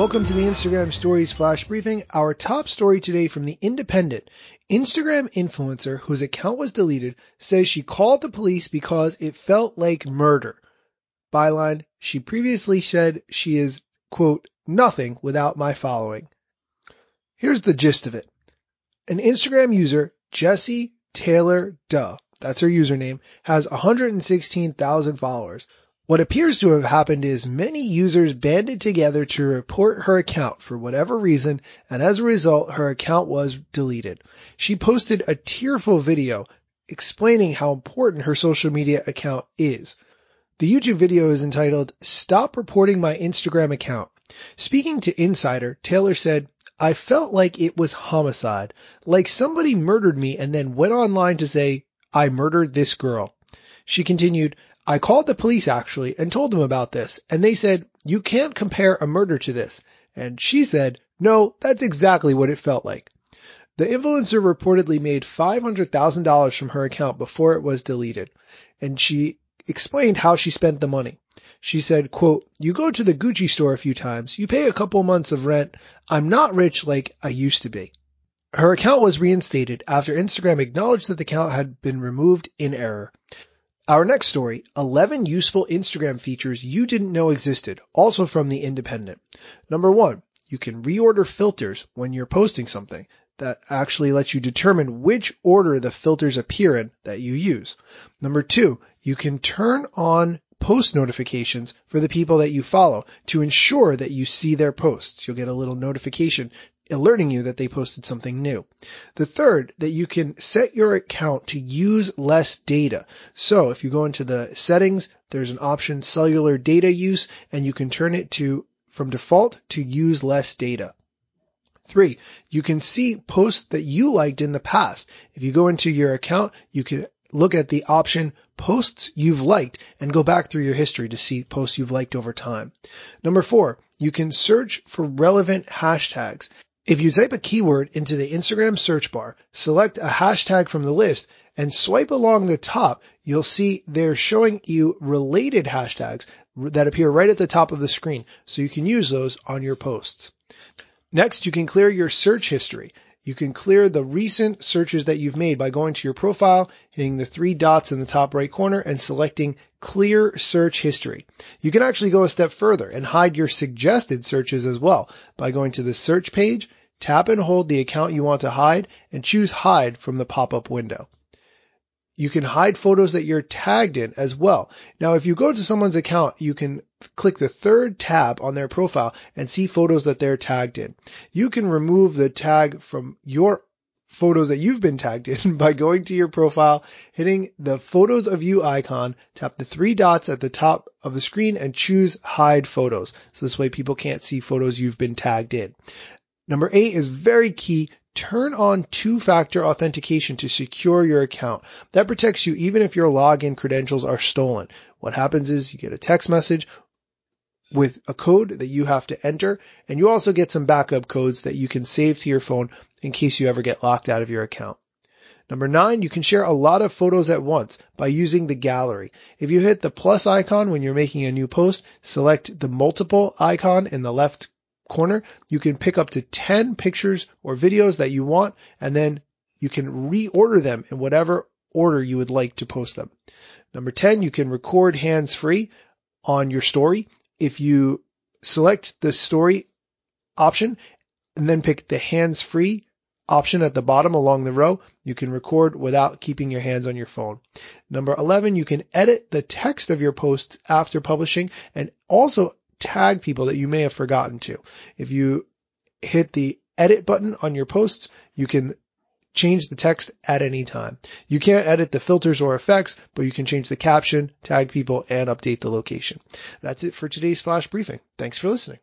Welcome to the Instagram Stories Flash Briefing. Our top story today from The Independent. Instagram influencer whose account was deleted says she called the police because it felt like murder. Byline, she previously said she is, quote, nothing without my following. Here's the gist of it. An Instagram user, Jessie Taylor Duh, that's her username, has 116,000 followers. What appears to have happened is many users banded together to report her account for whatever reason, and as a result, her account was deleted. She posted a tearful video explaining how important her social media account is. The YouTube video is entitled, Stop Reporting My Instagram Account. Speaking to Insider, Taylor said, I felt like it was homicide, like somebody murdered me and then went online to say, I murdered this girl. She continued, I called the police actually and told them about this and they said, you can't compare a murder to this. And she said, no, that's exactly what it felt like. The influencer reportedly made $500,000 from her account before it was deleted and she explained how she spent the money. She said, quote, you go to the Gucci store a few times, you pay a couple months of rent. I'm not rich like I used to be. Her account was reinstated after Instagram acknowledged that the account had been removed in error. Our next story, 11 useful Instagram features you didn't know existed, also from the Independent. Number one, you can reorder filters when you're posting something that actually lets you determine which order the filters appear in that you use. Number two, you can turn on post notifications for the people that you follow to ensure that you see their posts. You'll get a little notification alerting you that they posted something new. The third, that you can set your account to use less data. So if you go into the settings, there's an option cellular data use and you can turn it to from default to use less data. Three, you can see posts that you liked in the past. If you go into your account, you can look at the option posts you've liked and go back through your history to see posts you've liked over time. Number four, you can search for relevant hashtags. If you type a keyword into the Instagram search bar, select a hashtag from the list and swipe along the top, you'll see they're showing you related hashtags that appear right at the top of the screen. So you can use those on your posts. Next, you can clear your search history. You can clear the recent searches that you've made by going to your profile, hitting the three dots in the top right corner and selecting clear search history. You can actually go a step further and hide your suggested searches as well by going to the search page Tap and hold the account you want to hide and choose hide from the pop-up window. You can hide photos that you're tagged in as well. Now, if you go to someone's account, you can click the third tab on their profile and see photos that they're tagged in. You can remove the tag from your photos that you've been tagged in by going to your profile, hitting the photos of you icon, tap the three dots at the top of the screen and choose hide photos. So this way people can't see photos you've been tagged in. Number eight is very key. Turn on two-factor authentication to secure your account. That protects you even if your login credentials are stolen. What happens is you get a text message with a code that you have to enter and you also get some backup codes that you can save to your phone in case you ever get locked out of your account. Number nine, you can share a lot of photos at once by using the gallery. If you hit the plus icon when you're making a new post, select the multiple icon in the left corner, you can pick up to 10 pictures or videos that you want, and then you can reorder them in whatever order you would like to post them. Number 10, you can record hands free on your story. If you select the story option and then pick the hands free option at the bottom along the row, you can record without keeping your hands on your phone. Number 11, you can edit the text of your posts after publishing and also tag people that you may have forgotten to. If you hit the edit button on your posts, you can change the text at any time. You can't edit the filters or effects, but you can change the caption, tag people, and update the location. That's it for today's flash briefing. Thanks for listening.